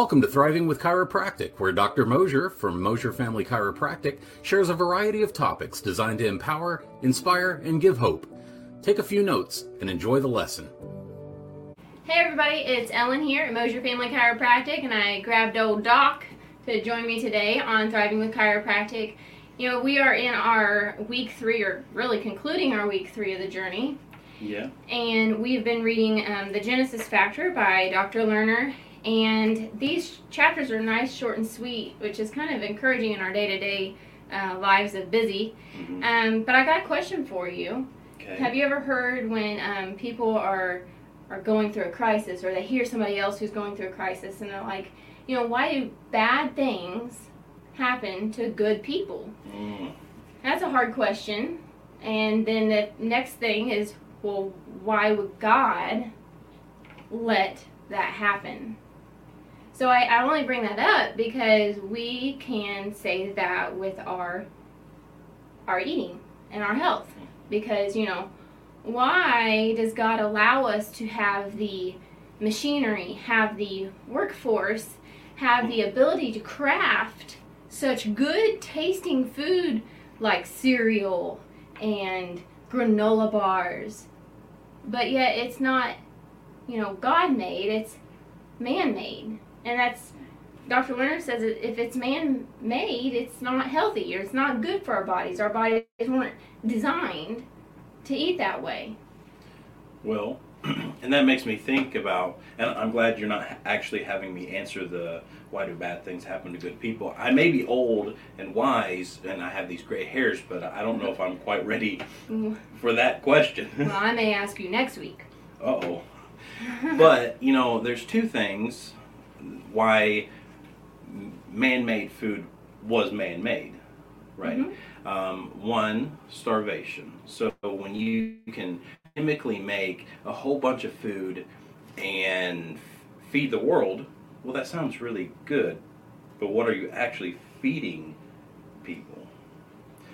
Welcome to Thriving with Chiropractic, where Dr. Mosier from Mosier Family Chiropractic shares a variety of topics designed to empower, inspire, and give hope. Take a few notes and enjoy the lesson. Hey everybody, it's Ellen here at Mosier Family Chiropractic, and I grabbed old Doc to join me today on Thriving with Chiropractic. You know, we are in our week three, or really concluding our week three of the journey, Yeah. and we've been reading um, The Genesis Factor by Dr. Lerner. And these chapters are nice, short, and sweet, which is kind of encouraging in our day to day lives of busy. Mhm. Um, but I got a question for you. Okay. Have you ever heard when um, people are are going through a crisis, or they hear somebody else who's going through a crisis, and they're like, you know, why do bad things happen to good people? Mm. That's a hard question. And then the next thing is, well, why would God let that happen? So I, I only bring that up because we can say that with our our eating and our health. Because, you know, why does God allow us to have the machinery, have the workforce, have the ability to craft such good tasting food like cereal and granola bars, but yet it's not, you know, God made, it's man made. And that's, Dr. Lerner says if it's man made, it's not healthy or it's not good for our bodies. Our bodies weren't designed to eat that way. Well, and that makes me think about, and I'm glad you're not actually having me answer the why do bad things happen to good people. I may be old and wise and I have these gray hairs, but I don't know if I'm quite ready Mm, for that question. Well, I may ask you next week. uh oh. But, you know, there's two things why man made food was man made, right? Mhm. Um, one, starvation. So when you can chemically make a whole bunch of food and f- feed the world, well, that sounds really good. But what are you actually feeding people?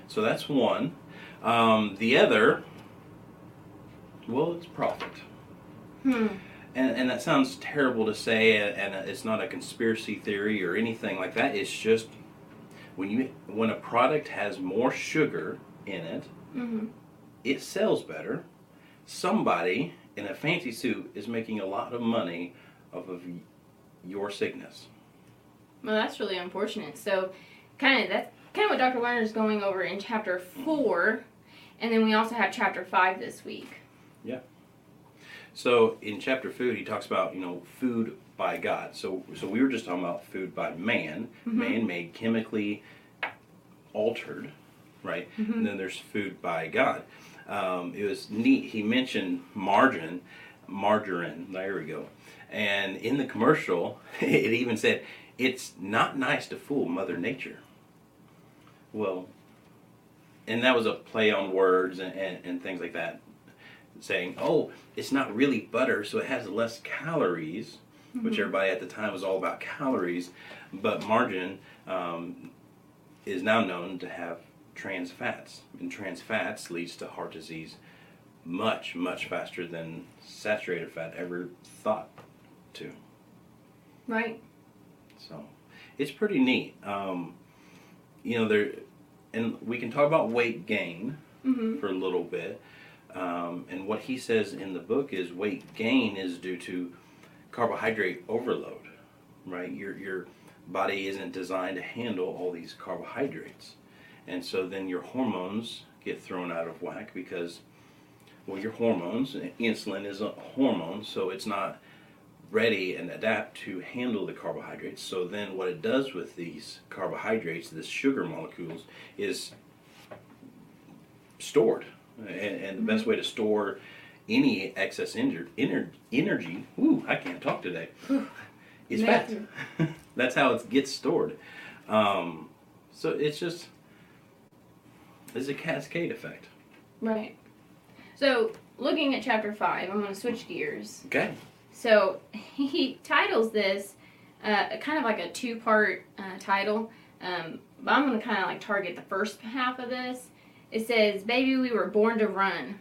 So that's one. Um, the other, well, it's profit. Hmm. And, and that sounds terrible to say, and and it's not a conspiracy theory or anything like that. It's just when you when a product has more sugar in it, hmm it sells better. Somebody in a fancy suit is making a lot of money off of your sickness. Well, that's really unfortunate. So, kind of that's kind of what Dr. Lerner is going over in chapter four, and then we also have chapter five this week. So in chapter food, he talks about you know food by God. So so we were just talking about food by man, Mhm. man-made, chemically altered, right? Mhm. And then there's food by God. Um, it was neat. He mentioned margarine, margarine. There we go. And in the commercial, it even said it's not nice to fool Mother Nature. Well, and that was a play on words and, and, and things like that saying, "Oh, it's not really butter, so it has less calories," which everybody at the time was all about calories. But margarine um, is now known to have trans fats, and trans fats leads to heart disease much, much faster than saturated fat ever thought to. Right. So it's pretty neat. Um, you know, there, and we can talk about weight gain hmm for a little bit. Um, and what he says in the book is weight gain is due to carbohydrate overload, right? Your your body isn't designed to handle all these carbohydrates, and so then your hormones get thrown out of whack because, well, your hormones, insulin is a hormone, so it's not ready and adapt to handle the carbohydrates. So then what it does with these carbohydrates, the sugar molecules, is stored. And, and the best way to store any excess ener- ener- energy, ooh, I can't talk today, is fat. That's how it gets stored. Um, so it's just, it's a cascade effect. Right. So, looking at chapter five, I'm going to switch gears. Okay. So he titles this uh, kind of like a two part uh, title, um, but I'm going to kind of like target the first half of this. It says, Baby, we were born to run.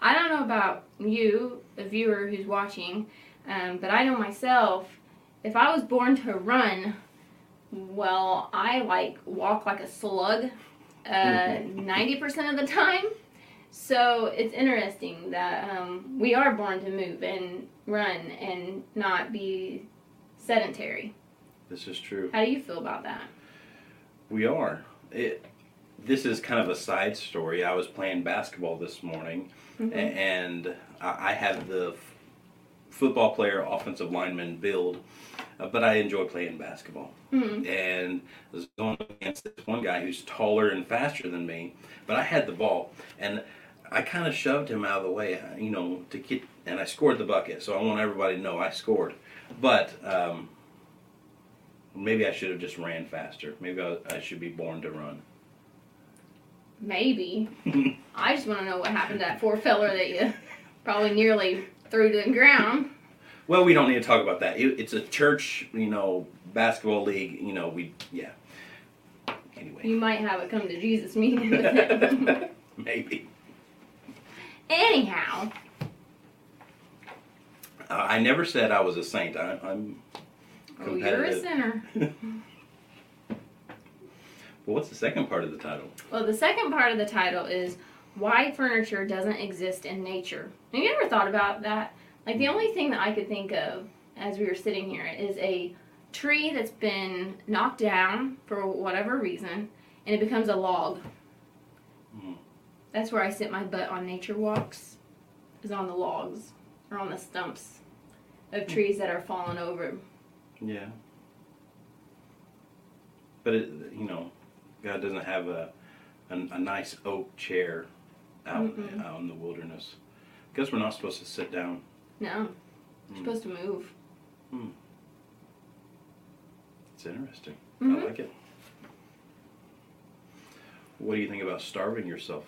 I don't know about you, the viewer who's watching, um, but I know myself if I was born to run, well, I like walk like a slug uh, 90% of the time. So it's interesting that um, we are born to move and run and not be sedentary. This is true. How do you feel about that? We are. It. This is kind of a side story. I was playing basketball this morning, a- and I have the f- football player, offensive lineman build, uh, but I enjoy playing basketball. And I was going against this one guy who's taller and faster than me, but I had the ball, and I kind of shoved him out of the way, uh, you know, to get, and I scored the bucket. So I want everybody to know I scored, but. Um, Maybe I should have just ran faster. Maybe I, I should be born to run. Maybe. I just want to know what happened to that poor feller that you probably nearly threw to the ground. Well, we don't need to talk about that. It, it's a church, you know, basketball league. You know, we yeah. Anyway, You might have a come to Jesus meeting with him. maybe. Anyhow, Uh, I never said I was a saint. I, I'm oh, you're a sinner. Well, what's the second part of the title? Well, the second part of the title is why furniture doesn't exist in nature. Have you ever thought about that? Like the only thing that I could think of as we were sitting here is a tree that's been knocked down for whatever reason, and it becomes a log. Mhm. That's where I sit my butt on nature walks, is on the logs or on the stumps of trees that are fallen over. Yeah. But it, you know, God doesn't have a a, a nice oak chair out Mm-mm. out in the wilderness. I guess we're not supposed to sit down. No, you're Mm. supposed to move. Hmm. It's interesting. Mhm. I like it. What do you think about starving yourself?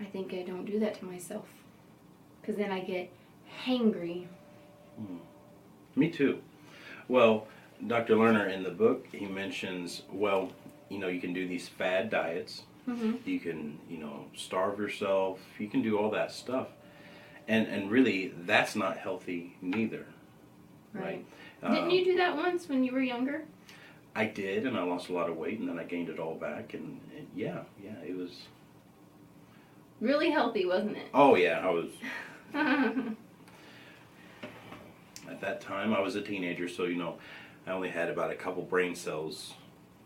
I think I don't do that to myself. Because then I get hangry. Me too. Well, Dr. Lerner in the book, he mentions, well, you know, you can do these fad diets. Mm-hmm. You can, you know, starve yourself. You can do all that stuff. And and really, that's not healthy neither. Right. Um, Didn't you do that once when you were younger? I did, and I lost a lot of weight, and then I gained it all back, and, and yeah, yeah, it was. Really healthy, wasn't it? Oh yeah, I was at that time. I was a teenager, so you know, I only had about a couple brain cells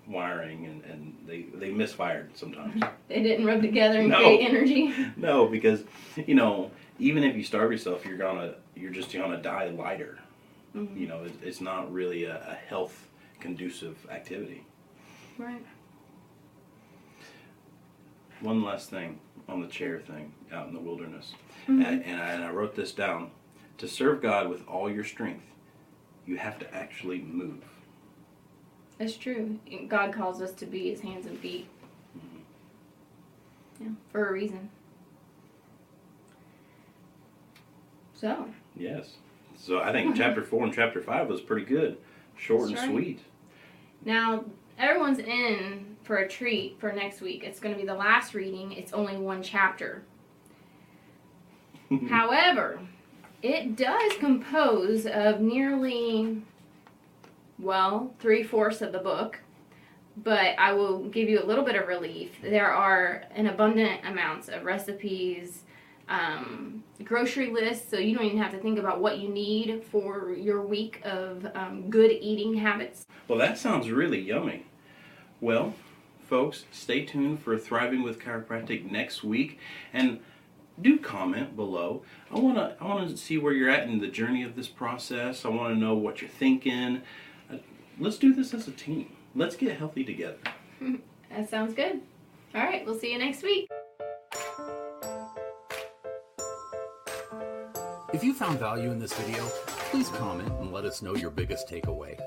wiring, and and they they misfired sometimes. they didn't rub together and No. create energy. no, because you know, even if you starve yourself, you're gonna you're just gonna die lighter. Mhm. You know, it, it's not really a, a health conducive activity. Right. One last thing on the chair thing out in the wilderness, Mhm. and, and, I, and I wrote this down. To serve God with all your strength, you have to actually move. That's true. God calls us to be his hands and feet. Mm-hmm. Yeah, for a reason. So, Yes. So I think chapter four and chapter five was pretty good, short That's and right. sweet. now everyone's in for a treat for next week. It's going to be the last reading. It's only one chapter. However, it does compose of nearly, well, three fourths of the book. But I will give you a little bit of relief. There are an abundant amounts of recipes, um, grocery lists, so you don't even have to think about what you need for your week of um, good eating habits. Well, that sounds really yummy. Well, folks, stay tuned for Thriving with Chiropractic next week, and do comment below. I wanna I wanna see where you're at in the journey of this process. I wanna know what you're thinking. Uh, let's do this as a team. Let's get healthy together. That sounds good. All right, we'll see you next week. If you found value in this video, please comment and let us know your biggest takeaway.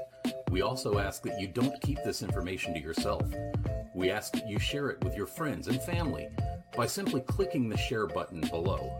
We also ask that you don't keep this information to yourself. We ask that you share it with your friends and family by simply clicking the share button below.